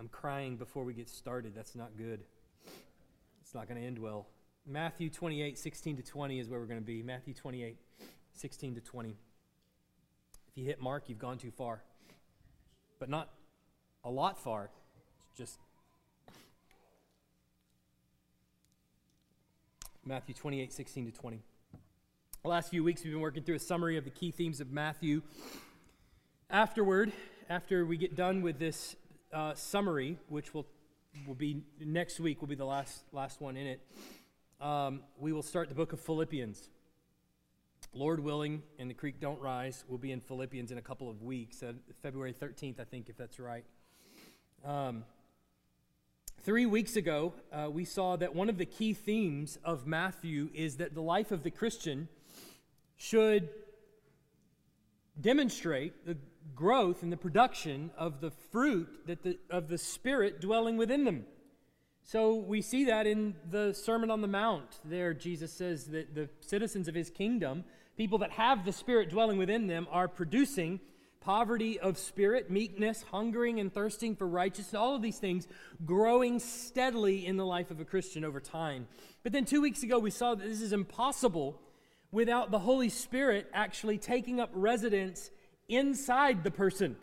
I'm crying before we get started. That's not good. It's not going to end well. Matthew 28, 16 to 20 is where we're going to be. Matthew 28, 16 to 20. If you hit Mark, you've gone too far. But not a lot far. Just Matthew 28, 16 to 20. The last few weeks, we've been working through a summary of the key themes of Matthew. Afterward, after we get done with this uh, summary, which will, will be next week, will be the last, last one in it, um, we will start the book of Philippians. Lord willing, and the creek don't rise, we'll be in Philippians in a couple of weeks, uh, February 13th, I think, if that's right. Um, Three weeks ago, uh, we saw that one of the key themes of Matthew is that the life of the Christian should demonstrate the growth and the production of the fruit that the, of the Spirit dwelling within them. So we see that in the Sermon on the Mount. There, Jesus says that the citizens of his kingdom, people that have the Spirit dwelling within them, are producing poverty of spirit, meekness, hungering and thirsting for righteousness, all of these things growing steadily in the life of a Christian over time. But then two weeks ago, we saw that this is impossible without the Holy Spirit actually taking up residence inside the person.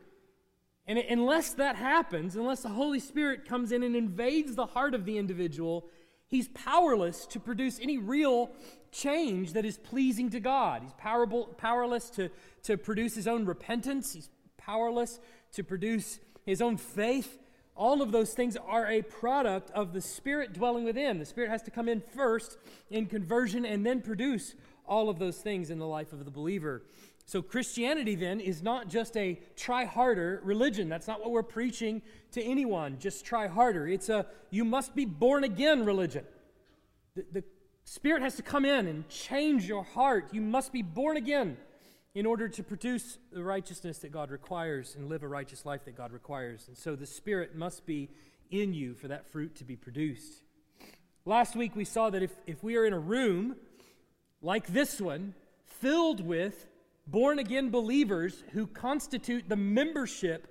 And unless that happens, unless the Holy Spirit comes in and invades the heart of the individual, he's powerless to produce any real change that is pleasing to God. He's powerless to, to produce his own repentance, he's powerless to produce his own faith. All of those things are a product of the Spirit dwelling within. The Spirit has to come in first in conversion and then produce all of those things in the life of the believer. So, Christianity then is not just a try harder religion. That's not what we're preaching to anyone. Just try harder. It's a you must be born again religion. The, the Spirit has to come in and change your heart. You must be born again in order to produce the righteousness that God requires and live a righteous life that God requires. And so the Spirit must be in you for that fruit to be produced. Last week we saw that if, if we are in a room like this one, filled with born again believers who constitute the membership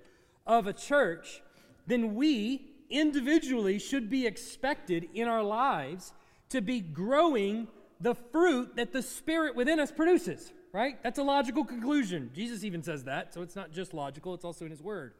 of a church, then we individually should be expected in our lives to be growing the fruit that the Spirit within us produces, right? That's a logical conclusion. Jesus even says that, so it's not just logical, it's also in His Word.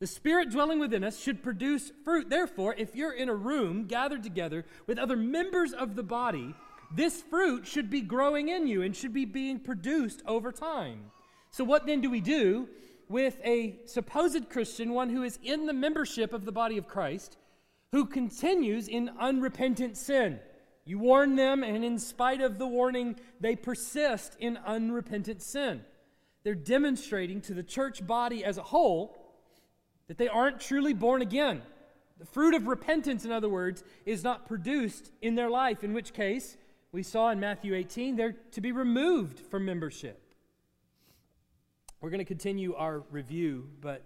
The Spirit dwelling within us should produce fruit. Therefore, if you're in a room gathered together with other members of the body, this fruit should be growing in you and should be being produced over time. So, what then do we do with a supposed Christian, one who is in the membership of the body of Christ, who continues in unrepentant sin. You warn them, and in spite of the warning, they persist in unrepentant sin. They're demonstrating to the church body as a whole that they aren't truly born again. The fruit of repentance, in other words, is not produced in their life, in which case, we saw in Matthew 18, they're to be removed from membership. We're going to continue our review, but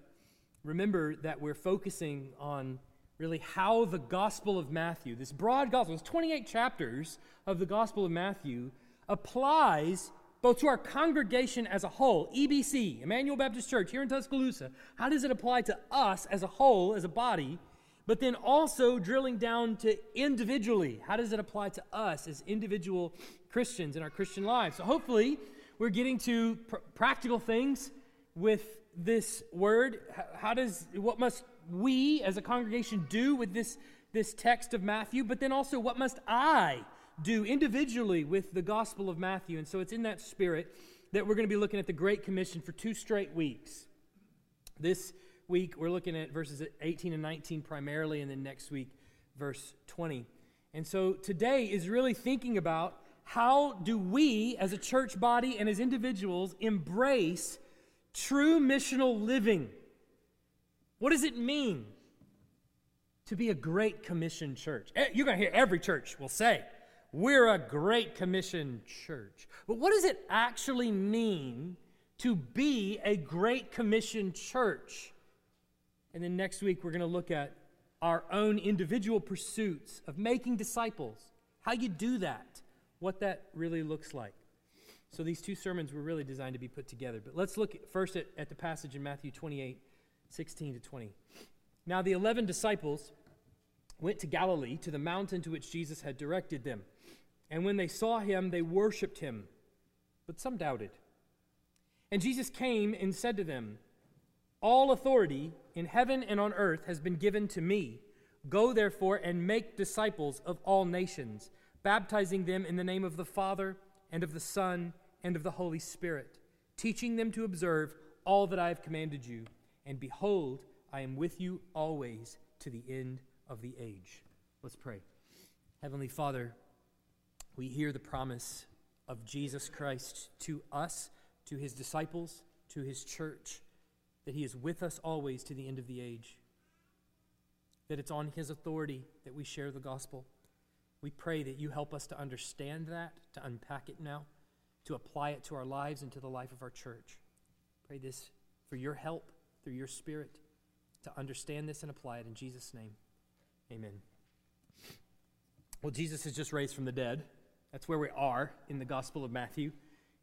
remember that we're focusing on really how the Gospel of Matthew, this broad gospel, it's 28 chapters of the Gospel of Matthew, applies both to our congregation as a whole, EBC, Emmanuel Baptist Church here in Tuscaloosa. How does it apply to us as a whole, as a body? But then also drilling down to individually. How does it apply to us as individual Christians in our Christian lives? So hopefully, we're getting to pr- practical things with this word. How does, what must we as a congregation do with this, this text of Matthew, but then also what must I do individually with the Gospel of Matthew? And so it's in that spirit that we're going to be looking at the Great Commission for two straight weeks. This week, we're looking at verses 18 and 19 primarily, and then next week, verse 20. And so today is really thinking about how do we as a church body and as individuals embrace true missional living? What does it mean to be a Great Commission church? Eh, you're going to hear every church will say, We're a Great Commission church. But what does it actually mean to be a Great Commission church? And then next week, we're going to look at our own individual pursuits of making disciples, how you do that, what that really looks like. So these two sermons were really designed to be put together. But let's look first at, at the passage in Matthew 28 16 to 20. Now the eleven disciples went to Galilee, to the mountain to which Jesus had directed them. And when they saw him, they worshipped him, but some doubted. And Jesus came and said to them, All authority in heaven and on earth has been given to me. Go therefore and make disciples of all nations, baptizing them in the name of the Father and of the Son and of the Holy Spirit, teaching them to observe all that I have commanded you. And behold, I am with you always to the end of the age. Let's pray. Heavenly Father, we hear the promise of Jesus Christ to us, to his disciples, to his church, that he is with us always to the end of the age, that it's on his authority that we share the gospel. We pray that you help us to understand that, to unpack it now, to apply it to our lives and to the life of our church. Pray this for your help through your Spirit to understand this and apply it in Jesus' name. Amen. Well, Jesus is just raised from the dead. That's where we are in the Gospel of Matthew.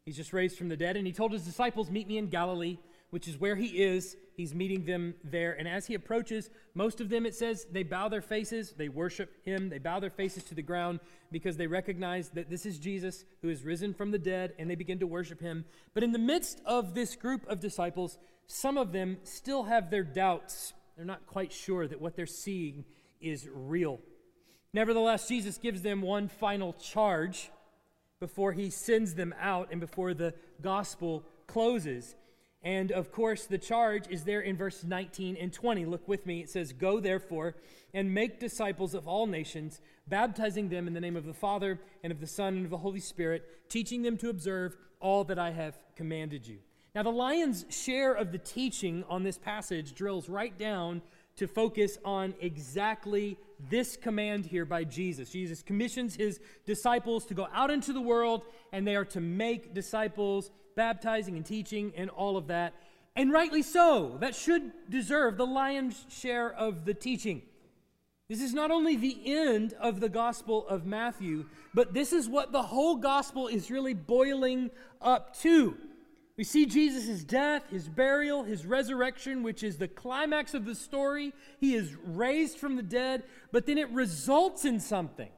He's just raised from the dead, and he told his disciples, Meet me in Galilee, which is where he is. He's meeting them there. And as he approaches, most of them, it says, they bow their faces, they worship him, they bow their faces to the ground because they recognize that this is Jesus who is risen from the dead, and they begin to worship him. But in the midst of this group of disciples, some of them still have their doubts. They're not quite sure that what they're seeing is real. Nevertheless, Jesus gives them one final charge before he sends them out and before the gospel closes. And of course, the charge is there in verse 19 and 20. Look with me. It says, Go therefore and make disciples of all nations, baptizing them in the name of the Father and of the Son and of the Holy Spirit, teaching them to observe all that I have commanded you. Now, the lion's share of the teaching on this passage drills right down to focus on exactly this command here by Jesus. Jesus commissions his disciples to go out into the world and they are to make disciples, baptizing and teaching and all of that. And rightly so. That should deserve the lion's share of the teaching. This is not only the end of the Gospel of Matthew, but this is what the whole Gospel is really boiling up to. We see Jesus' death, his burial, his resurrection, which is the climax of the story. He is raised from the dead, but then it results in something.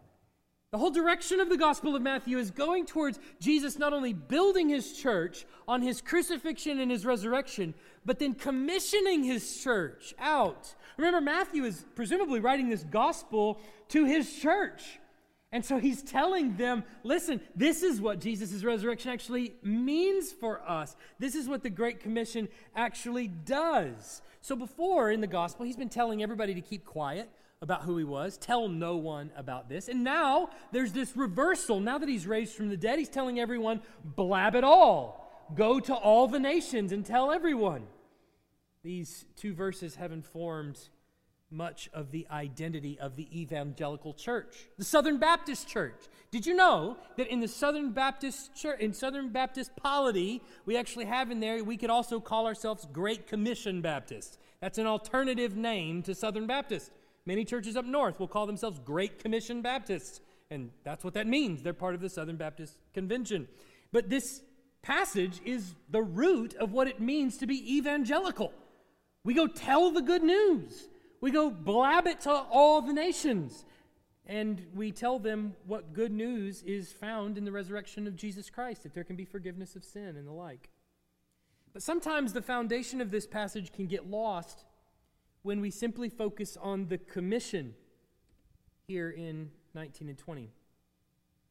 The whole direction of the Gospel of Matthew is going towards Jesus not only building his church on his crucifixion and his resurrection, but then commissioning his church out. Remember, Matthew is presumably writing this gospel to his church. And so he's telling them, listen, this is what Jesus' resurrection actually means for us. This is what the Great Commission actually does. So before in the gospel, he's been telling everybody to keep quiet about who he was, tell no one about this. And now there's this reversal. Now that he's raised from the dead, he's telling everyone, blab it all. Go to all the nations and tell everyone. These two verses have informed much of the identity of the evangelical church, the Southern Baptist Church. Did you know that in the Southern Baptist Church, in Southern Baptist polity, we actually have in there, we could also call ourselves Great Commission Baptists. That's an alternative name to Southern Baptist. Many churches up north will call themselves Great Commission Baptists, and that's what that means. They're part of the Southern Baptist Convention. But this passage is the root of what it means to be evangelical. We go tell the good news. We go blab it to all the nations. And we tell them what good news is found in the resurrection of Jesus Christ, that there can be forgiveness of sin and the like. But sometimes the foundation of this passage can get lost when we simply focus on the commission here in 19 and 20.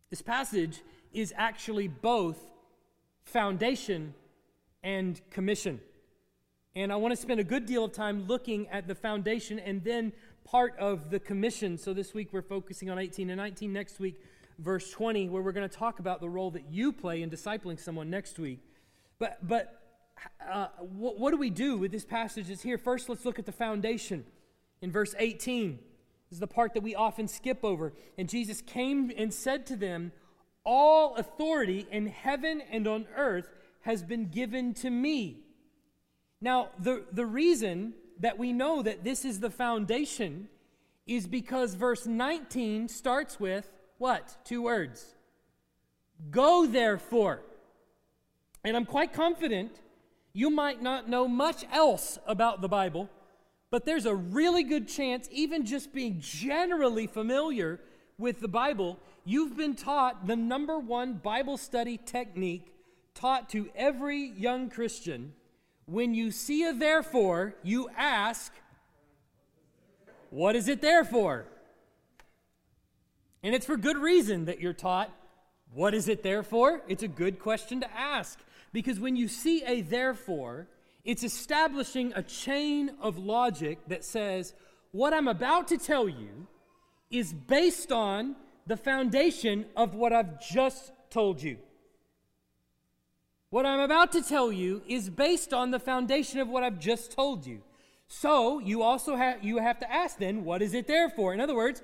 This passage is actually both foundation and commission. And I want to spend a good deal of time looking at the foundation and then part of the commission. So this week we're focusing on 18 and 19. Next week, verse 20, where we're going to talk about the role that you play in discipling someone next week. But, but uh, what, what do we do with this passage that's here? First, let's look at the foundation. In verse 18, this is the part that we often skip over. And Jesus came and said to them, All authority in heaven and on earth has been given to me. Now, the, the reason that we know that this is the foundation is because verse 19 starts with what? Two words. Go therefore. And I'm quite confident you might not know much else about the Bible, But there's a really good chance, even just being generally familiar with the Bible, you've been taught the number one Bible study technique taught to every young Christian. When you see a therefore, you ask, What is it there for? And it's for good reason that you're taught, What is it there for? It's a good question to ask. Because when you see a therefore, it's establishing a chain of logic that says, What I'm about to tell you is based on the foundation of what I've just told you. What I'm about to tell you is based on the foundation of what I've just told you. So you also have you have to ask then, what is it there for? In other words,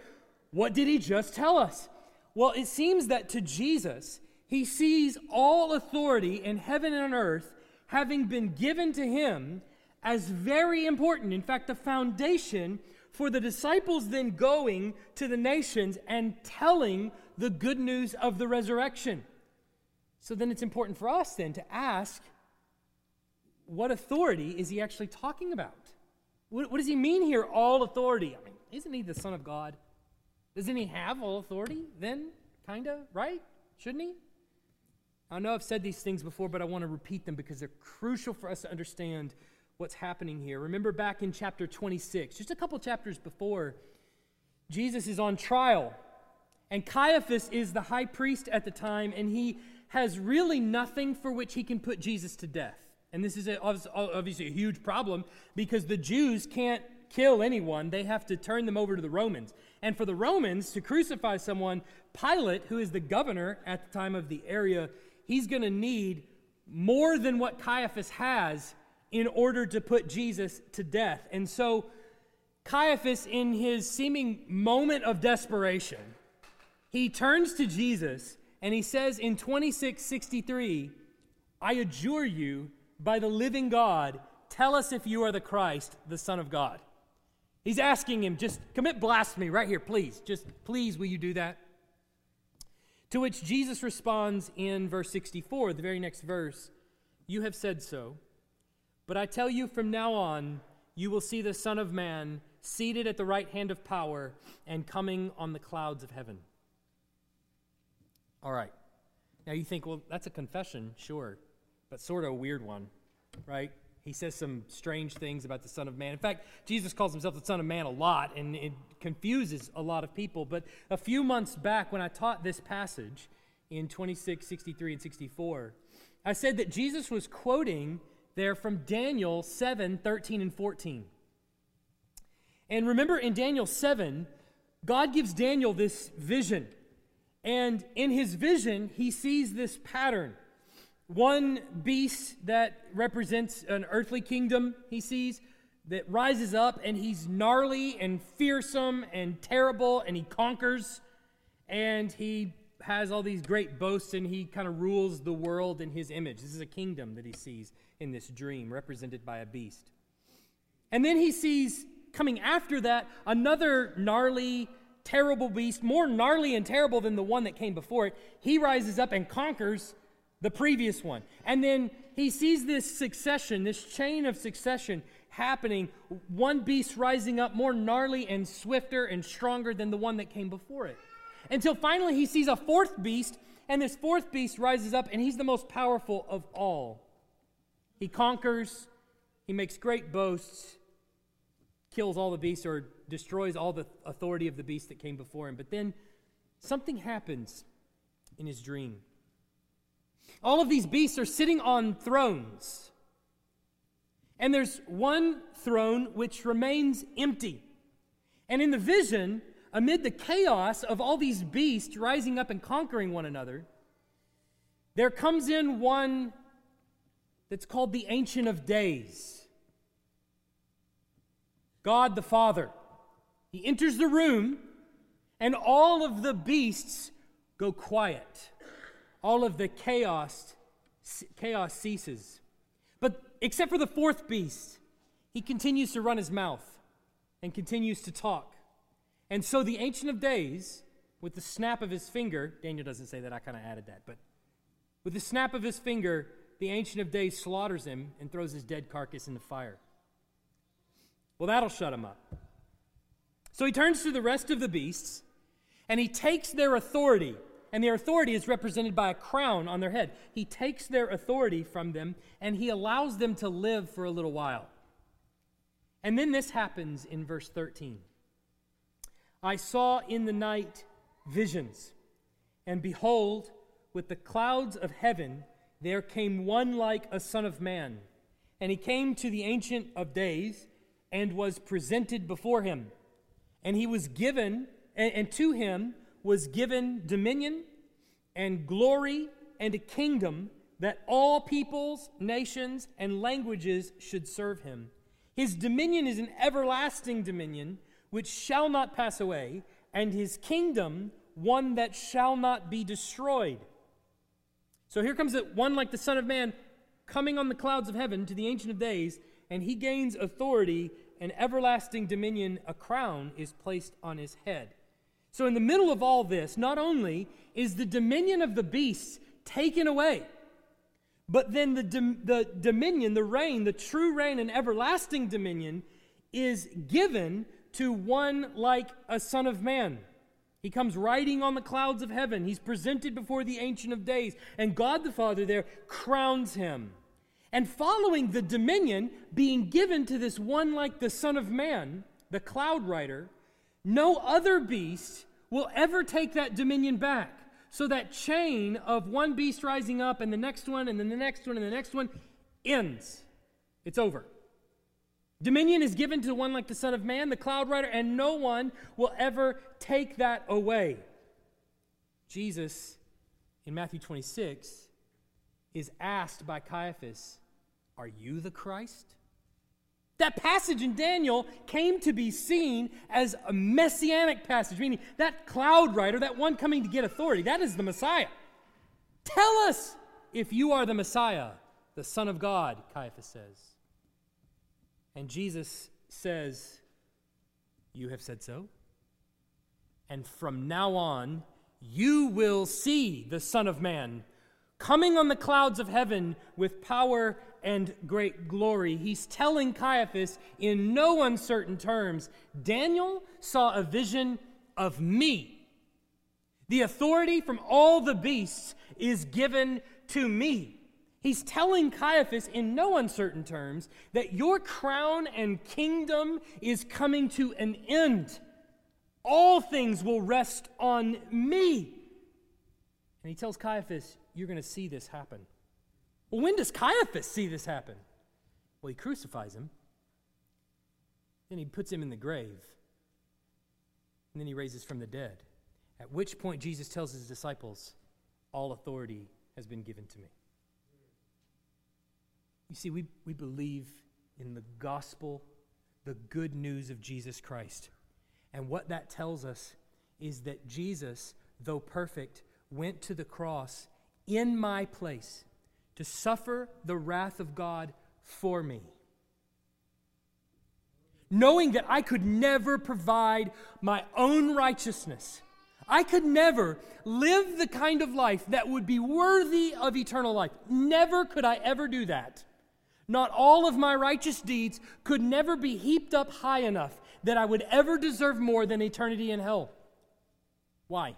what did he just tell us? Well, it seems that to Jesus, he sees all authority in heaven and on earth having been given to him as very important. In fact, the foundation for the disciples then going to the nations and telling the good news of the resurrection. So then it's important for us then to ask what authority is he actually talking about? What, what does he mean here, all authority? I mean, isn't he the Son of God? Doesn't he have all authority then? Kind of, right? Shouldn't he? I know I've said these things before, but I want to repeat them because they're crucial for us to understand what's happening here. Remember back in chapter 26, just a couple chapters before, Jesus is on trial. And Caiaphas is the high priest at the time, and he has really nothing for which he can put Jesus to death. And this is a, obviously a huge problem because the Jews can't kill anyone, they have to turn them over to the Romans. And for the Romans to crucify someone, Pilate, who is the governor at the time of the area, he's going to need more than what Caiaphas has in order to put Jesus to death. And so, Caiaphas, in his seeming moment of desperation, he turns to Jesus and he says in 2663, I adjure you by the living God, tell us if you are the Christ, the Son of God. He's asking him, just commit blasphemy right here, please. Just please, will you do that? To which Jesus responds in verse 64, the very next verse You have said so. But I tell you from now on, you will see the Son of Man seated at the right hand of power and coming on the clouds of heaven. All right. Now you think, well, that's a confession, sure, but sort of a weird one, right? He says some strange things about the Son of Man. In fact, Jesus calls himself the Son of Man a lot, and it confuses a lot of people. But a few months back, when I taught this passage in 26, 63, and 64, I said that Jesus was quoting there from Daniel 7 13 and 14. And remember in Daniel 7, God gives Daniel this vision. And in his vision, he sees this pattern. One beast that represents an earthly kingdom, he sees, that rises up and he's gnarly and fearsome and terrible and he conquers and he has all these great boasts and he kind of rules the world in his image. This is a kingdom that he sees in this dream, represented by a beast. And then he sees coming after that another gnarly, terrible beast, more gnarly and terrible than the one that came before it. He rises up and conquers the previous one. And then he sees this succession, this chain of succession happening, one beast rising up more gnarly and swifter and stronger than the one that came before it. Until finally he sees a fourth beast, and this fourth beast rises up, and he's the most powerful of all. He conquers, he makes great boasts, kills all the beasts or destroys all the authority of the beast that came before him. But then something happens in his dream. All of these beasts are sitting on thrones. And there's one throne which remains empty. And in the vision, amid the chaos of all these beasts rising up and conquering one another, there comes in one that's called the Ancient of Days. God the Father. He enters the room, and all of the beasts go quiet. All of the chaos, chaos ceases. But except for the fourth beast, he continues to run his mouth and continues to talk. And so the Ancient of Days, with the snap of his finger, Daniel doesn't say that, I kind of added that, but with the snap of his finger, the Ancient of Days slaughters him and throws his dead carcass in the fire. Well, that'll shut him up. So he turns to the rest of the beasts and he takes their authority, and their authority is represented by a crown on their head. He takes their authority from them and he allows them to live for a little while. And then this happens in verse 13 I saw in the night visions, and behold, with the clouds of heaven, there came one like a son of man. And he came to the Ancient of Days and was presented before him. And he was given, and, and to him was given dominion and glory and a kingdom that all peoples, nations, and languages should serve him. His dominion is an everlasting dominion which shall not pass away, and his kingdom one that shall not be destroyed. So here comes it, one like the Son of Man coming on the clouds of heaven to the Ancient of Days, and he gains authority and everlasting dominion. A crown is placed on his head. So, in the middle of all this, not only is the dominion of the beasts taken away, but then the, the dominion, the reign, the true reign and everlasting dominion is given to one like a son of man. He comes riding on the clouds of heaven. He's presented before the Ancient of Days, and God the Father there crowns him. And following the dominion being given to this one like the Son of Man, the cloud rider, no other beast will ever take that dominion back. So that chain of one beast rising up and the next one and then the next one and the next one ends. It's over. Dominion is given to one like the Son of Man, the cloud rider, and no one will ever take that away. Jesus, in Matthew 26, is asked by Caiaphas, Are you the Christ? That passage in Daniel came to be seen as a messianic passage, meaning that cloud rider, that one coming to get authority, that is the Messiah. Tell us if you are the Messiah, the Son of God, Caiaphas says. And Jesus says, You have said so. And from now on, you will see the Son of Man coming on the clouds of heaven with power and great glory. He's telling Caiaphas in no uncertain terms Daniel saw a vision of me. The authority from all the beasts is given to me. He's telling Caiaphas in no uncertain terms that your crown and kingdom is coming to an end. All things will rest on me. And he tells Caiaphas, You're going to see this happen. Well, when does Caiaphas see this happen? Well, he crucifies him. Then he puts him in the grave. And then he raises from the dead. At which point, Jesus tells his disciples, All authority has been given to me. You see, we, we believe in the gospel, the good news of Jesus Christ. And what that tells us is that Jesus, though perfect, went to the cross in my place to suffer the wrath of God for me. Knowing that I could never provide my own righteousness, I could never live the kind of life that would be worthy of eternal life. Never could I ever do that. Not all of my righteous deeds could never be heaped up high enough that I would ever deserve more than eternity in hell. Why?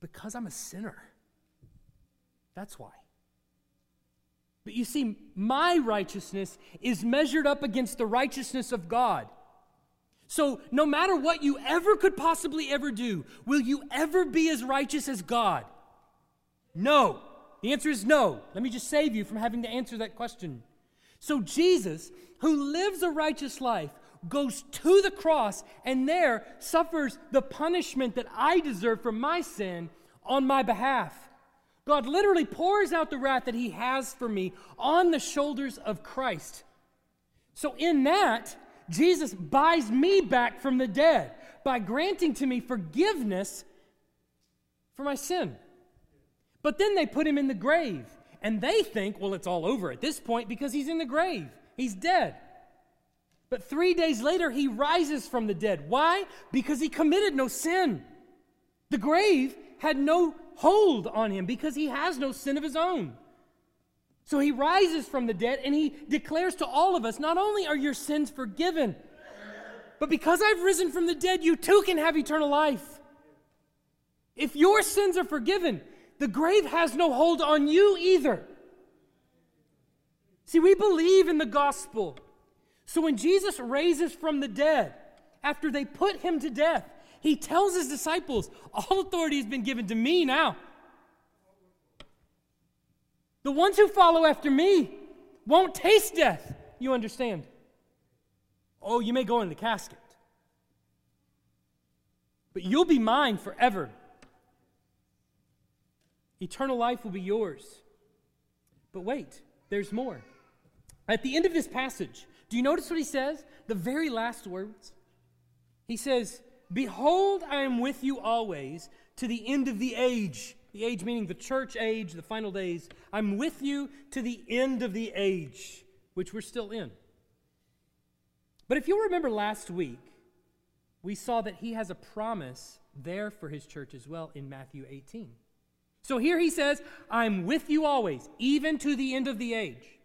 Because I'm a sinner. That's why. But you see, my righteousness is measured up against the righteousness of God. So, no matter what you ever could possibly ever do, will you ever be as righteous as God? No. The answer is no. Let me just save you from having to answer that question. So, Jesus, who lives a righteous life, goes to the cross and there suffers the punishment that I deserve for my sin on my behalf. God literally pours out the wrath that He has for me on the shoulders of Christ. So, in that, Jesus buys me back from the dead by granting to me forgiveness for my sin. But then they put him in the grave. And they think, well, it's all over at this point because he's in the grave. He's dead. But three days later, he rises from the dead. Why? Because he committed no sin. The grave had no hold on him because he has no sin of his own. So he rises from the dead and he declares to all of us not only are your sins forgiven, but because I've risen from the dead, you too can have eternal life. If your sins are forgiven, the grave has no hold on you either. See, we believe in the gospel. So when Jesus raises from the dead, after they put him to death, he tells his disciples, All authority has been given to me now. The ones who follow after me won't taste death. You understand? Oh, you may go in the casket, but you'll be mine forever. Eternal life will be yours. But wait, there's more. At the end of this passage, do you notice what he says? The very last words. He says, Behold, I am with you always to the end of the age. The age meaning the church age, the final days. I'm with you to the end of the age, which we're still in. But if you'll remember last week, we saw that he has a promise there for his church as well in Matthew 18. So here he says, I'm with you always, even to the end of the age.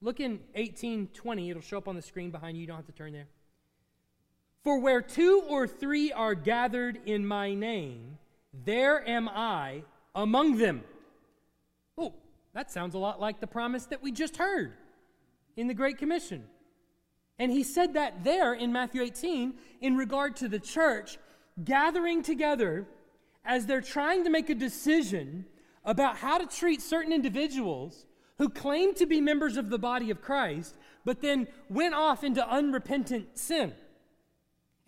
Look in 1820, it'll show up on the screen behind you. You don't have to turn there. For where two or three are gathered in my name, there am I among them. Oh, that sounds a lot like the promise that we just heard in the Great Commission. And he said that there in Matthew 18 in regard to the church gathering together as they're trying to make a decision about how to treat certain individuals who claim to be members of the body of Christ, but then went off into unrepentant sin.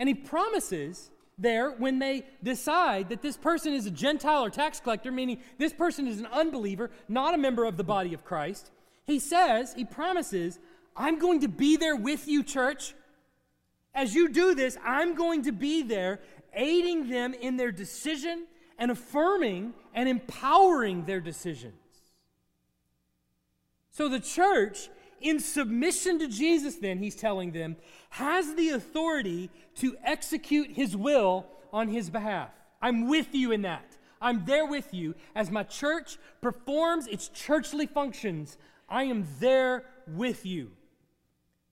And he promises there when they decide that this person is a Gentile or tax collector, meaning this person is an unbeliever, not a member of the body of Christ. He says, he promises, I'm going to be there with you, church. As you do this, I'm going to be there aiding them in their decision and affirming and empowering their decisions. So the church, in submission to Jesus, then, he's telling them, has the authority to execute his will on his behalf. I'm with you in that. I'm there with you. As my church performs its churchly functions, I am there with you.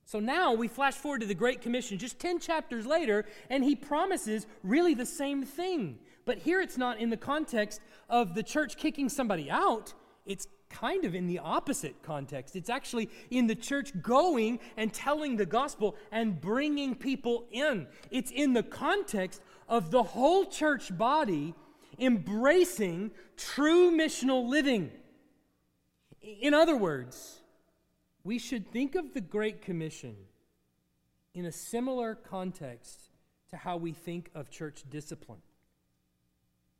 So now we flash forward to the Great Commission just 10 chapters later, and he promises really the same thing. But here it's not in the context of the church kicking somebody out, it's kind of in the opposite context. It's actually in the church going and telling the gospel and bringing people in. It's in the context of the whole church body embracing true missional living. In other words, we should think of the Great Commission in a similar context to how we think of church discipline.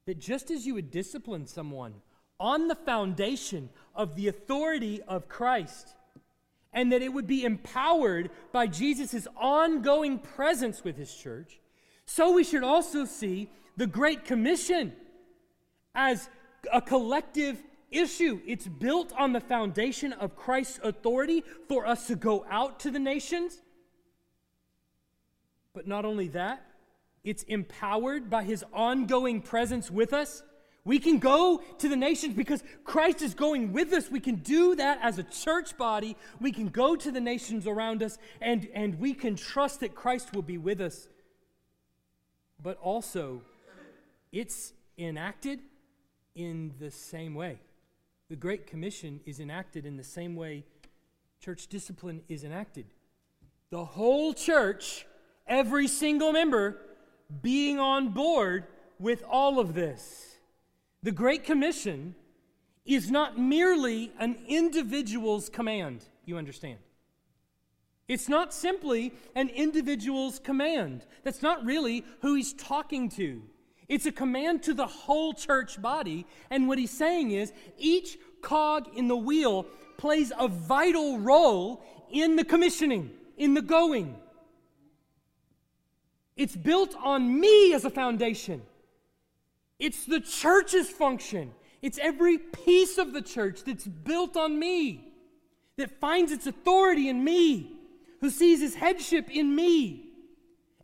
That just as you would discipline someone on the foundation of the authority of Christ, and that it would be empowered by Jesus' ongoing presence with his church, so we should also see the Great Commission as a collective issue. It's built on the foundation of Christ's authority for us to go out to the nations. But not only that, it's empowered by his ongoing presence with us. We can go to the nations because Christ is going with us. We can do that as a church body. We can go to the nations around us and, and we can trust that Christ will be with us. But also, it's enacted in the same way. The Great Commission is enacted in the same way church discipline is enacted. The whole church, every single member, being on board with all of this. The Great Commission is not merely an individual's command, you understand. It's not simply an individual's command. That's not really who he's talking to. It's a command to the whole church body. And what he's saying is each cog in the wheel plays a vital role in the commissioning, in the going. It's built on me as a foundation. It's the church's function. It's every piece of the church that's built on me, that finds its authority in me, who sees his headship in me.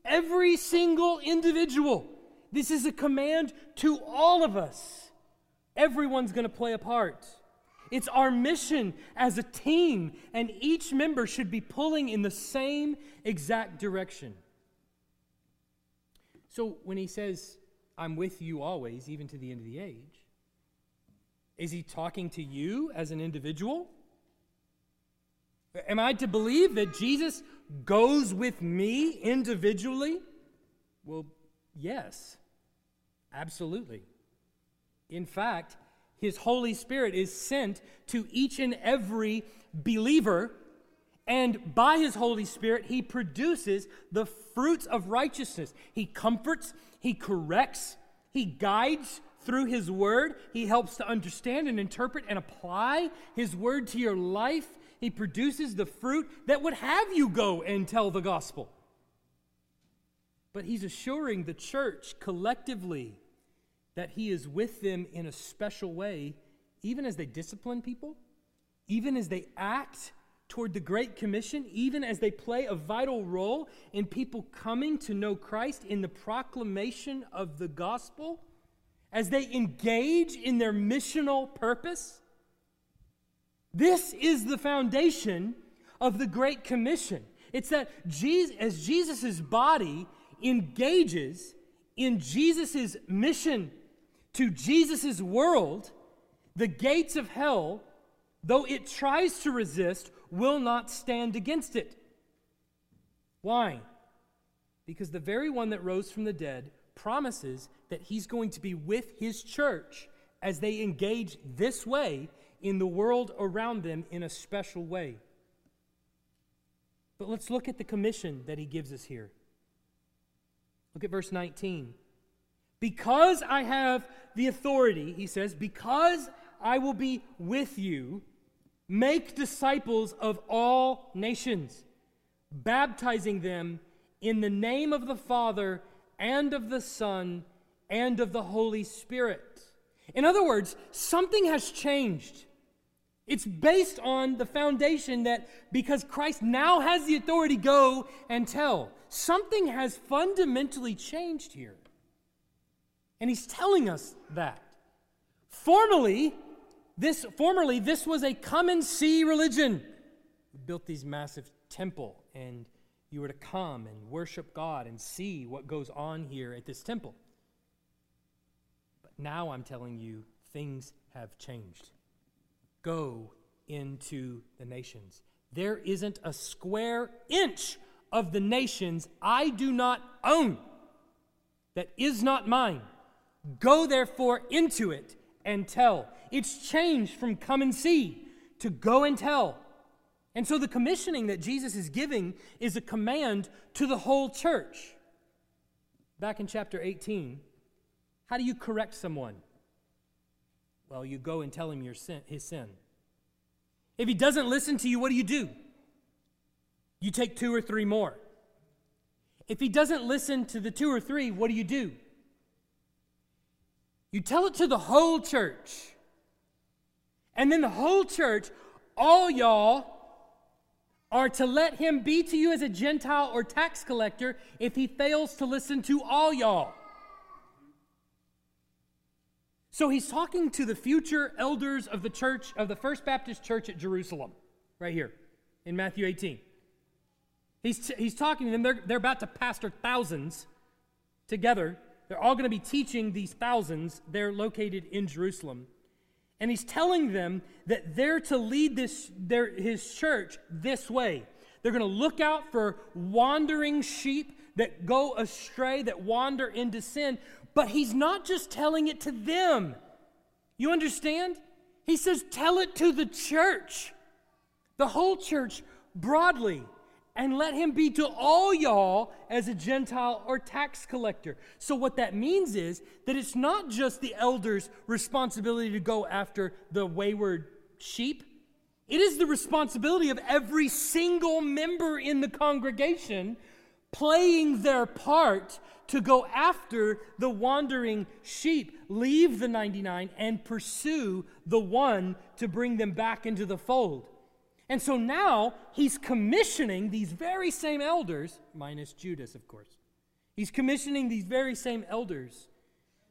Every single individual this is a command to all of us. Everyone's going to play a part. It's our mission as a team, and each member should be pulling in the same exact direction. So when he says, I'm with you always, even to the end of the age, is he talking to you as an individual? Am I to believe that Jesus goes with me individually? Well, yes, absolutely. In fact, his Holy Spirit is sent to each and every believer, and by his Holy Spirit, he produces the fruits of righteousness. He comforts, he corrects, he guides through his word. He helps to understand and interpret and apply his word to your life. He produces the fruit that would have you go and tell the gospel. But he's assuring the church collectively that he is with them in a special way, even as they discipline people, even as they act toward the Great Commission, even as they play a vital role in people coming to know Christ in the proclamation of the gospel, as they engage in their missional purpose. This is the foundation of the Great Commission. It's that Jesus, as Jesus' body engages in Jesus' mission to Jesus' world, the gates of hell, though it tries to resist, will not stand against it. Why? Because the very one that rose from the dead promises that he's going to be with his church as they engage this way in the world around them in a special way. But let's look at the commission that he gives us here. Look at verse 19. Because I have the authority, he says, because I will be with you, make disciples of all nations, baptizing them in the name of the Father and of the Son and of the Holy Spirit. In other words, something has changed. It's based on the foundation that because Christ now has the authority, go and tell. Something has fundamentally changed here. And he's telling us that. Formerly, this formerly this was a come and see religion. We built these massive temple and you were to come and worship God and see what goes on here at this temple. But now I'm telling you things have changed. Go into the nations. There isn't a square inch of the nations I do not own that is not mine. Go therefore into it and tell. It's changed from come and see to go and tell. And so the commissioning that Jesus is giving is a command to the whole church. Back in chapter 18, how do you correct someone? Well, you go and tell him your sin, his sin. If he doesn't listen to you, what do you do? You take two or three more. If he doesn't listen to the two or three, what do you do? You tell it to the whole church. And then the whole church, all y'all, are to let him be to you as a Gentile or tax collector if he fails to listen to all y'all. So he's talking to the future elders of the church, of the First Baptist Church at Jerusalem, right here in Matthew 18. He's, he's talking to them. They're, they're about to pastor thousands together they're all going to be teaching these thousands. They're located in Jerusalem. And he's telling them that they're to lead this, their, his church this way. They're going to look out for wandering sheep that go astray, that wander into sin. But he's not just telling it to them. You understand? He says, tell it to the church, the whole church broadly and let him be to all y'all as a Gentile or tax collector. So, what that means is that it's not just the elders' responsibility to go after the wayward sheep, it is the responsibility of every single member in the congregation playing their part to go after the wandering sheep, leave the 99, and pursue the one to bring them back into the fold. And so now he's commissioning these very same elders, minus Judas, of course. He's commissioning these very same elders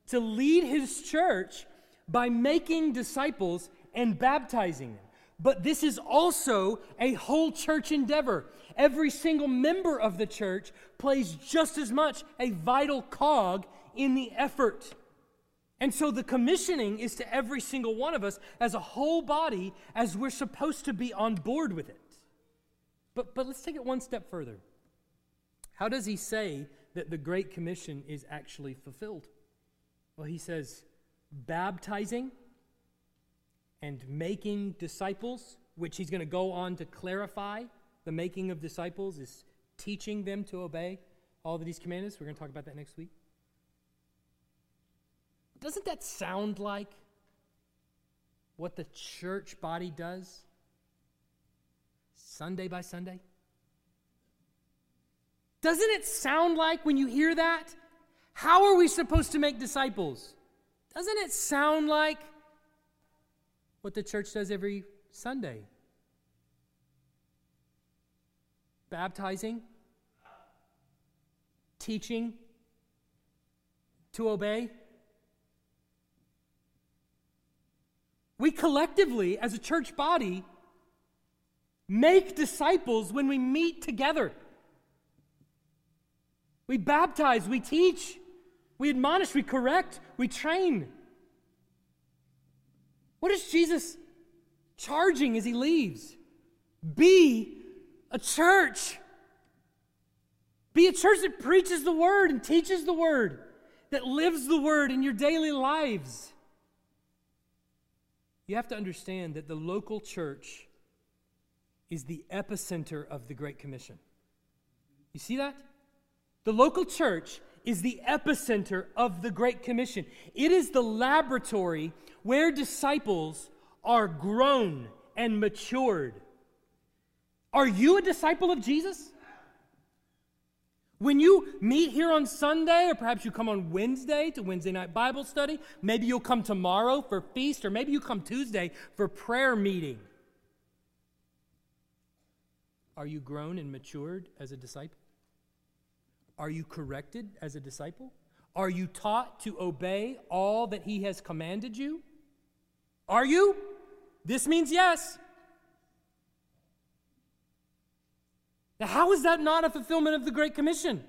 to lead his church by making disciples and baptizing them. But this is also a whole church endeavor. Every single member of the church plays just as much a vital cog in the effort. And so the commissioning is to every single one of us as a whole body as we're supposed to be on board with it. But, but let's take it one step further. How does he say that the Great Commission is actually fulfilled? Well, he says, baptizing and making disciples, which he's going to go on to clarify. The making of disciples is teaching them to obey all of these commandments. We're going to talk about that next week. Doesn't that sound like what the church body does Sunday by Sunday? Doesn't it sound like when you hear that? How are we supposed to make disciples? Doesn't it sound like what the church does every Sunday baptizing, teaching, to obey. We collectively, as a church body, make disciples when we meet together. We baptize, we teach, we admonish, we correct, we train. What is Jesus charging as he leaves? Be a church. Be a church that preaches the word and teaches the word, that lives the word in your daily lives. You have to understand that the local church is the epicenter of the Great Commission. You see that? The local church is the epicenter of the Great Commission. It is the laboratory where disciples are grown and matured. Are you a disciple of Jesus? When you meet here on Sunday, or perhaps you come on Wednesday to Wednesday night Bible study, maybe you'll come tomorrow for feast, or maybe you come Tuesday for prayer meeting. Are you grown and matured as a disciple? Are you corrected as a disciple? Are you taught to obey all that he has commanded you? Are you? This means yes. Now, how is that not a fulfillment of the Great Commission?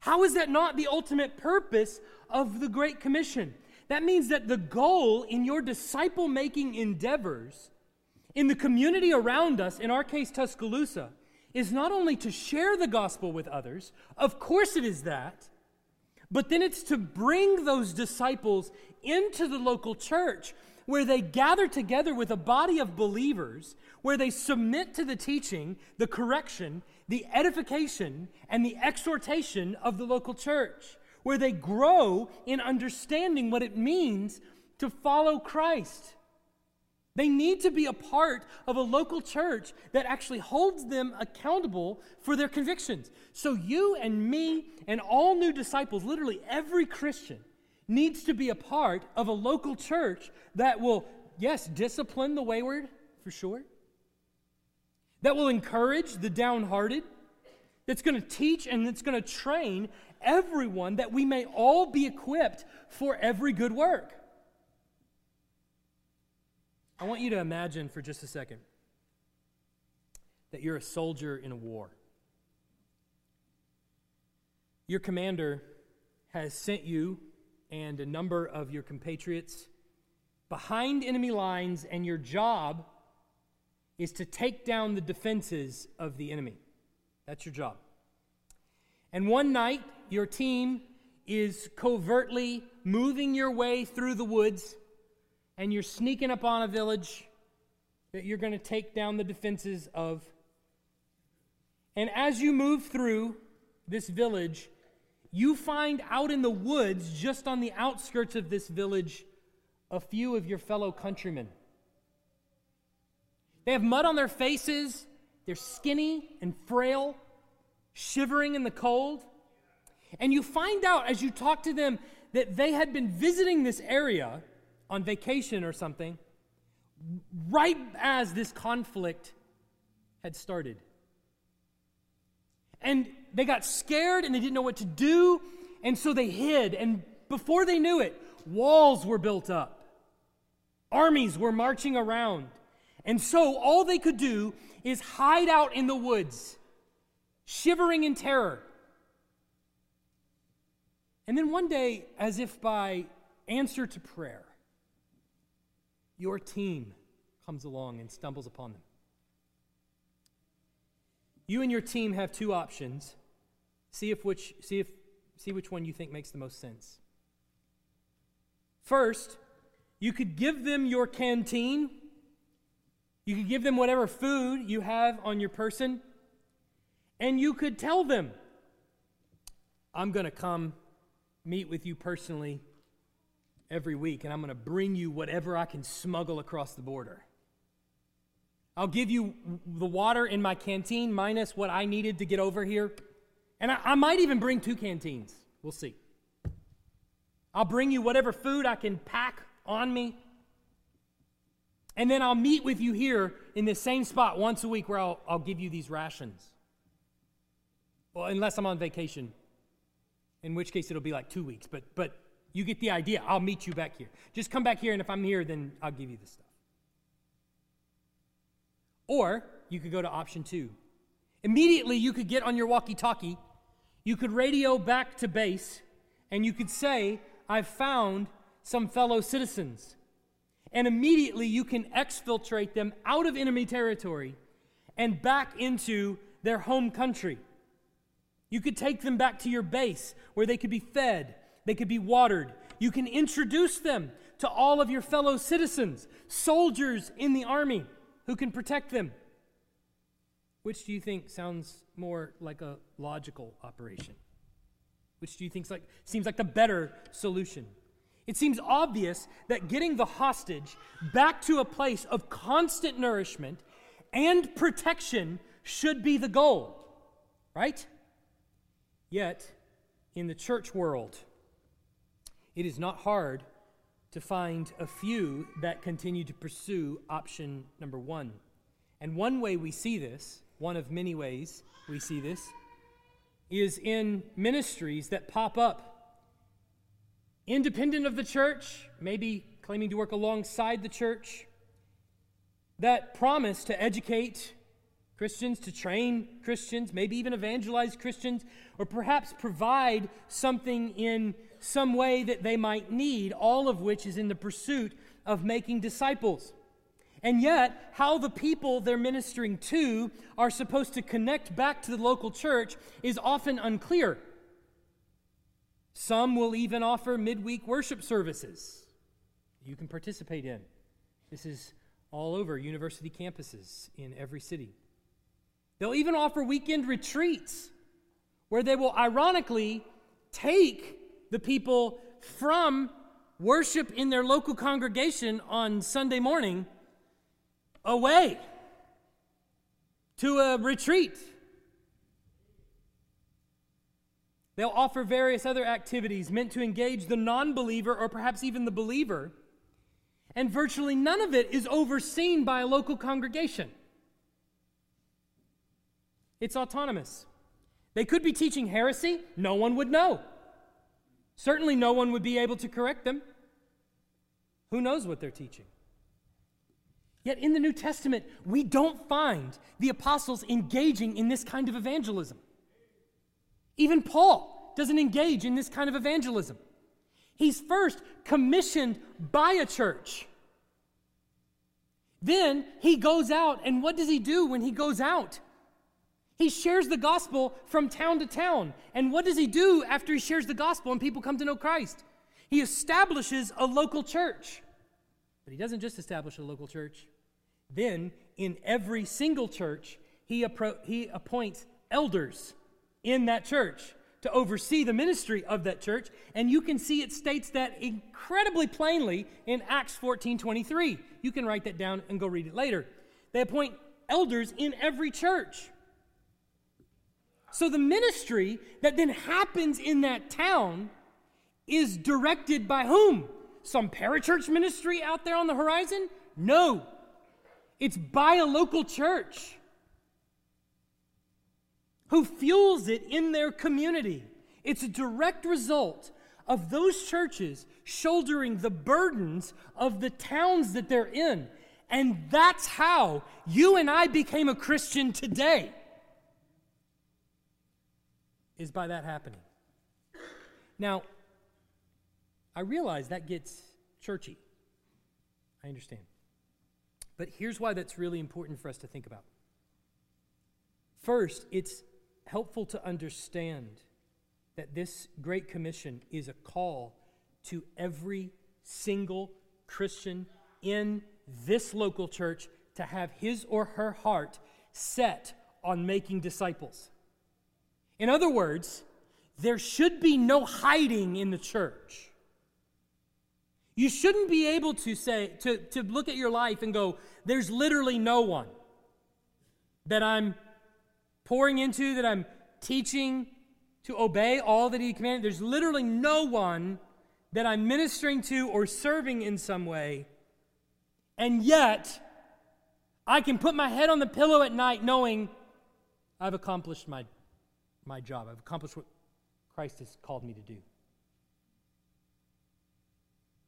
How is that not the ultimate purpose of the Great Commission? That means that the goal in your disciple making endeavors in the community around us, in our case, Tuscaloosa, is not only to share the gospel with others, of course it is that, but then it's to bring those disciples into the local church where they gather together with a body of believers, where they submit to the teaching, the correction, the edification, and the exhortation of the local church, where they grow in understanding what it means to follow Christ they need to be a part of a local church that actually holds them accountable for their convictions. So, you and me and all new disciples, literally every Christian, needs to be a part of a local church that will, yes, discipline the wayward, for sure, that will encourage the downhearted, that's going to teach and that's going to train everyone that we may all be equipped for every good work. I want you to imagine for just a second that you're a soldier in a war. Your commander has sent you and a number of your compatriots behind enemy lines, and your job is to take down the defenses of the enemy. That's your job. And one night, your team is covertly moving your way through the woods and you're sneaking up on a village that you're going to take down the defenses of. And as you move through this village, you find out in the woods, just on the outskirts of this village, a few of your fellow countrymen. They have mud on their faces, they're skinny and frail, shivering in the cold. And you find out as you talk to them that they had been visiting this area on vacation or something right as this conflict had started. And they got scared and they didn't know what to do, and so they hid. And before they knew it, walls were built up. Armies were marching around. And so all they could do is hide out in the woods, shivering in terror. And then one day, as if by answer to prayer, your team comes along and stumbles upon them. You and your team have two options. See if which see if see which one you think makes the most sense. First, you could give them your canteen. You could give them whatever food you have on your person. And you could tell them, I'm going to come meet with you personally every week, and I'm going to bring you whatever I can smuggle across the border. I'll give you the water in my canteen minus what I needed to get over here. And I, I, might even bring two canteens. We'll see. I'll bring you whatever food I can pack on me. And then I'll meet with you here in this same spot once a week where I'll, I'll give you these rations. Well, unless I'm on vacation, in which case it'll be like two weeks. But, but you get the idea. I'll meet you back here. Just come back here, and if I'm here, then I'll give you the stuff. Or you could go to option two. Immediately, you could get on your walkie talkie, you could radio back to base, and you could say, I've found some fellow citizens. And immediately, you can exfiltrate them out of enemy territory and back into their home country. You could take them back to your base where they could be fed, they could be watered. You can introduce them to all of your fellow citizens, soldiers in the army who can protect them. Which do you think sounds more like a logical operation? Which do you think like, seems like the better solution? It seems obvious that getting the hostage back to a place of constant nourishment and protection should be the goal, right? Yet, in the church world, it is not hard to find a few that continue to pursue option number one. And one way we see this, one of many ways we see this, is in ministries that pop up independent of the church, maybe claiming to work alongside the church, that promise to educate Christians, to train Christians, maybe even evangelize Christians, or perhaps provide something in some way that they might need, all of which is in the pursuit of making disciples. And yet, how the people they're ministering to are supposed to connect back to the local church is often unclear. Some will even offer midweek worship services you can participate in. This is all over university campuses in every city. They'll even offer weekend retreats where they will ironically take the people from worship in their local congregation on Sunday morning away to a retreat. They'll offer various other activities meant to engage the non believer or perhaps even the believer, and virtually none of it is overseen by a local congregation. It's autonomous. They could be teaching heresy, no one would know. Certainly, no one would be able to correct them. Who knows what they're teaching? Yet in the New Testament, we don't find the apostles engaging in this kind of evangelism. Even Paul doesn't engage in this kind of evangelism. He's first commissioned by a church. Then he goes out, and what does he do when he goes out? He shares the gospel from town to town. And what does he do after he shares the gospel and people come to know Christ? He establishes a local church. But he doesn't just establish a local church. Then, in every single church, he, appro- he appoints elders in that church to oversee the ministry of that church. And you can see it states that incredibly plainly in Acts 14 23. You can write that down and go read it later. They appoint elders in every church. So the ministry that then happens in that town is directed by whom? Some parachurch ministry out there on the horizon? No. It's by a local church who fuels it in their community. It's a direct result of those churches shouldering the burdens of the towns that they're in. And that's how you and I became a Christian today, is by that happening. Now, I realize that gets churchy. I understand. But here's why that's really important for us to think about. First, it's helpful to understand that this Great Commission is a call to every single Christian in this local church to have his or her heart set on making disciples. In other words, there should be no hiding in the church. You shouldn't be able to say, to, to look at your life and go, there's literally no one that I'm pouring into, that I'm teaching to obey all that He commanded. There's literally no one that I'm ministering to or serving in some way. And yet, I can put my head on the pillow at night knowing I've accomplished my, my job. I've accomplished what Christ has called me to do.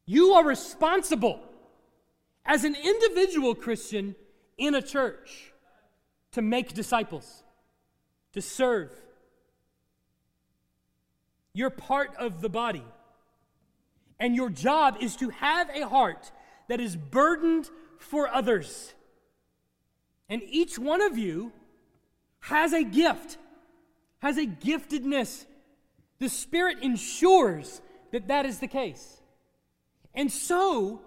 You are responsible as an individual Christian in a church to make disciples, to serve. You're part of the body. And your job is to have a heart that is burdened for others. And each one of you has a gift, has a giftedness. The Spirit ensures that that is the case. And so,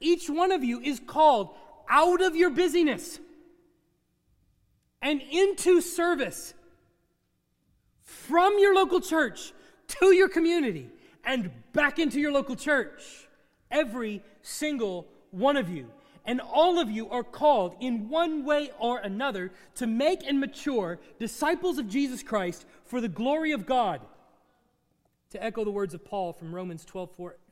each one of you is called out of your busyness and into service from your local church to your community and back into your local church. Every single one of you. And all of you are called in one way or another to make and mature disciples of Jesus Christ for the glory of God. To echo the words of Paul from Romans 12, 4,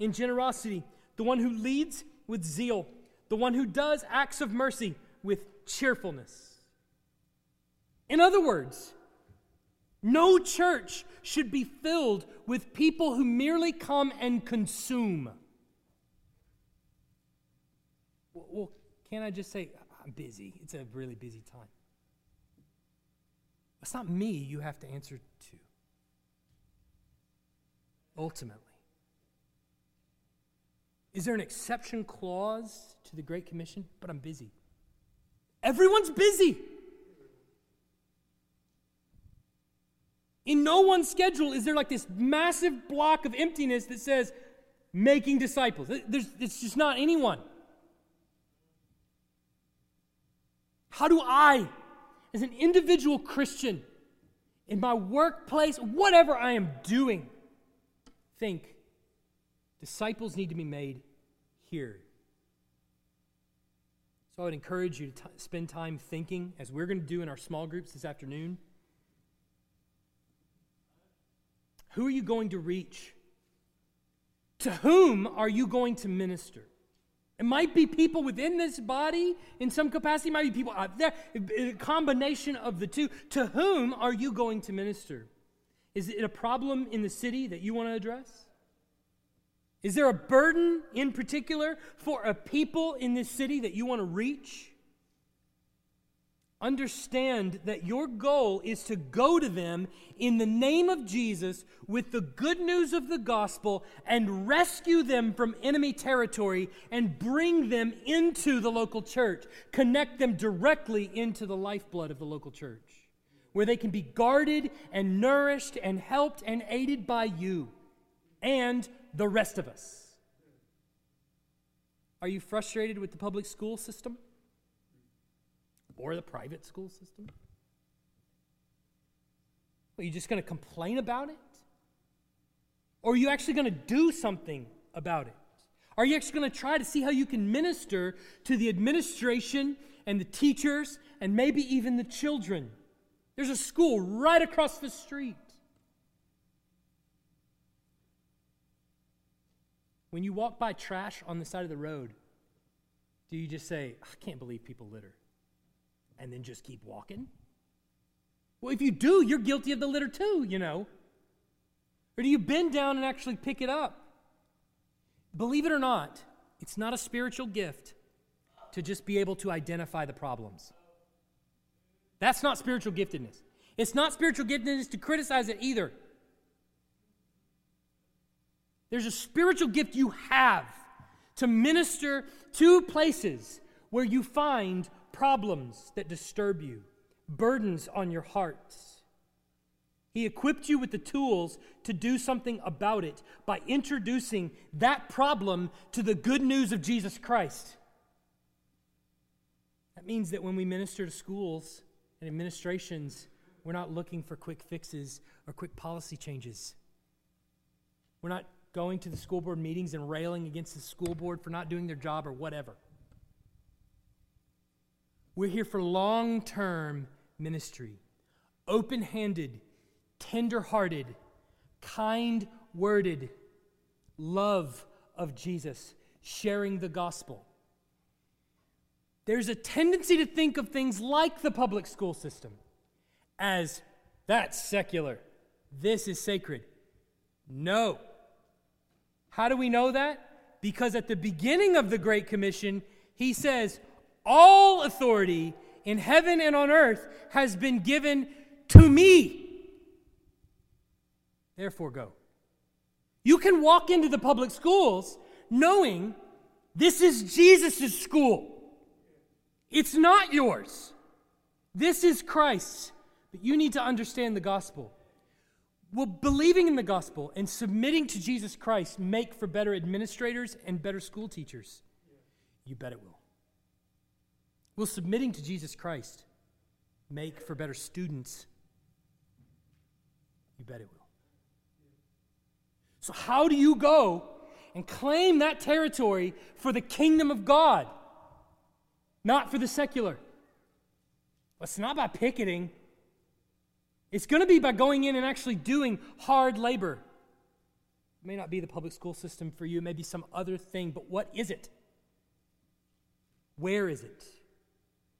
in generosity, the one who leads with zeal, the one who does acts of mercy with cheerfulness. In other words, no church should be filled with people who merely come and consume. Well, can I just say, I'm busy? It's a really busy time. It's not me you have to answer to. Ultimately. Is there an exception clause to the Great Commission? But I'm busy. Everyone's busy. In no one's schedule is there like this massive block of emptiness that says making disciples. There's, it's just not anyone. How do I, as an individual Christian, in my workplace, whatever I am doing, think Disciples need to be made here. So I would encourage you to t- spend time thinking, as we're going to do in our small groups this afternoon. Who are you going to reach? To whom are you going to minister? It might be people within this body in some capacity, it might be people out there, a combination of the two. To whom are you going to minister? Is it a problem in the city that you want to address? Is there a burden in particular for a people in this city that you want to reach? Understand that your goal is to go to them in the name of Jesus with the good news of the gospel and rescue them from enemy territory and bring them into the local church. Connect them directly into the lifeblood of the local church, where they can be guarded and nourished and helped and aided by you and the rest of us. Are you frustrated with the public school system or the private school system? Are you just going to complain about it? Or are you actually going to do something about it? Are you actually going to try to see how you can minister to the administration and the teachers and maybe even the children? There's a school right across the street. When you walk by trash on the side of the road, do you just say, I can't believe people litter, and then just keep walking? Well, if you do, you're guilty of the litter too, you know. Or do you bend down and actually pick it up? Believe it or not, it's not a spiritual gift to just be able to identify the problems. That's not spiritual giftedness. It's not spiritual giftedness to criticize it either. There's a spiritual gift you have to minister to places where you find problems that disturb you, burdens on your hearts. He equipped you with the tools to do something about it by introducing that problem to the good news of Jesus Christ. That means that when we minister to schools and administrations, we're not looking for quick fixes or quick policy changes. We're not going to the school board meetings and railing against the school board for not doing their job or whatever. We're here for long term ministry, open handed, tender hearted, kind worded love of Jesus, sharing the gospel. There's a tendency to think of things like the public school system as that's secular, this is sacred. No. How do we know that? Because at the beginning of the Great Commission, he says, All authority in heaven and on earth has been given to me. Therefore, go. You can walk into the public schools knowing this is Jesus' school. It's not yours. This is Christ's. But you need to understand the gospel. Will believing in the gospel and submitting to Jesus Christ make for better administrators and better school teachers? You bet it will. Will submitting to Jesus Christ make for better students? You bet it will. So, how do you go and claim that territory for the kingdom of God, not for the secular? Well, it's not by picketing. It's going to be by going in and actually doing hard labor. It may not be the public school system for you, it may be some other thing, but what is it? Where is it?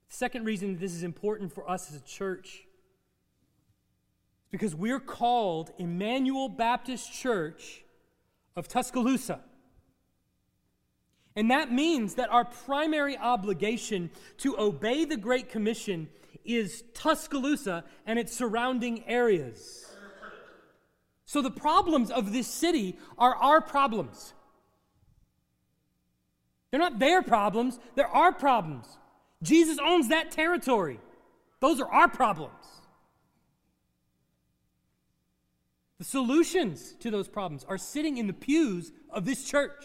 The second reason this is important for us as a church is because we're called Emmanuel Baptist Church of Tuscaloosa. And that means that our primary obligation to obey the Great Commission is Tuscaloosa and its surrounding areas. So the problems of this city are our problems. They're not their problems, they're our problems. Jesus owns that territory. Those are our problems. The solutions to those problems are sitting in the pews of this church.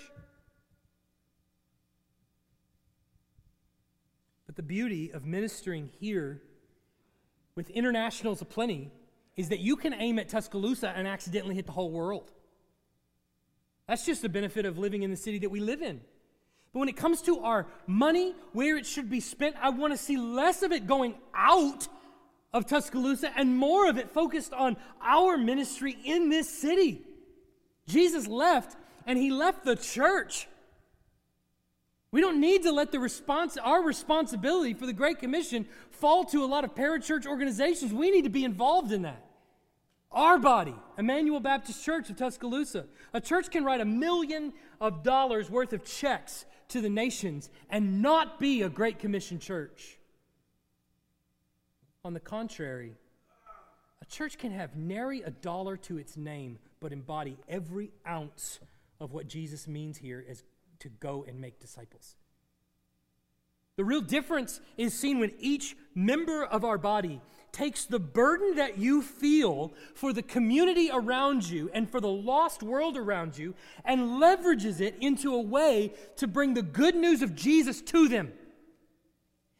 But the beauty of ministering here with internationals aplenty is that you can aim at Tuscaloosa and accidentally hit the whole world. That's just the benefit of living in the city that we live in. But when it comes to our money, where it should be spent, I want to see less of it going out of Tuscaloosa and more of it focused on our ministry in this city. Jesus left and he left the church we don't need to let the response, our responsibility for the Great Commission fall to a lot of parachurch organizations. We need to be involved in that. Our body, Emmanuel Baptist Church of Tuscaloosa, a church can write a million of dollars worth of checks to the nations and not be a Great Commission church. On the contrary, a church can have nary a dollar to its name, but embody every ounce of what Jesus means here as to go and make disciples. The real difference is seen when each member of our body takes the burden that you feel for the community around you and for the lost world around you and leverages it into a way to bring the good news of Jesus to them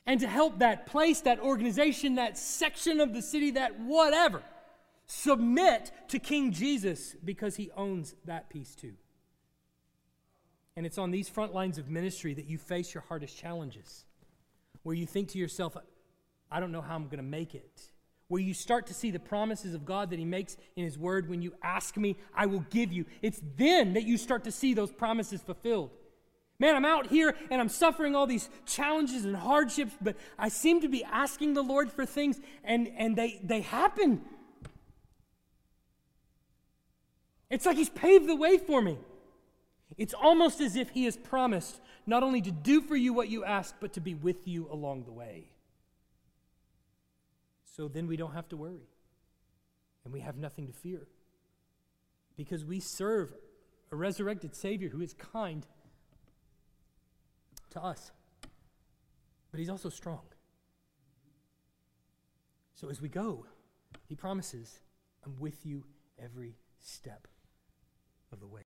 and to help that place, that organization, that section of the city, that whatever Submit to King Jesus because he owns that piece too. And it's on these front lines of ministry that you face your hardest challenges, where you think to yourself, I don't know how I'm going to make it. Where you start to see the promises of God that He makes in His Word when you ask me, I will give you. It's then that you start to see those promises fulfilled. Man, I'm out here and I'm suffering all these challenges and hardships, but I seem to be asking the Lord for things and, and they, they happen. It's like He's paved the way for me. It's almost as if He has promised not only to do for you what you ask, but to be with you along the way. So then we don't have to worry and we have nothing to fear because we serve a resurrected Savior who is kind to us, but He's also strong. So as we go, He promises, I'm with you every step of the way.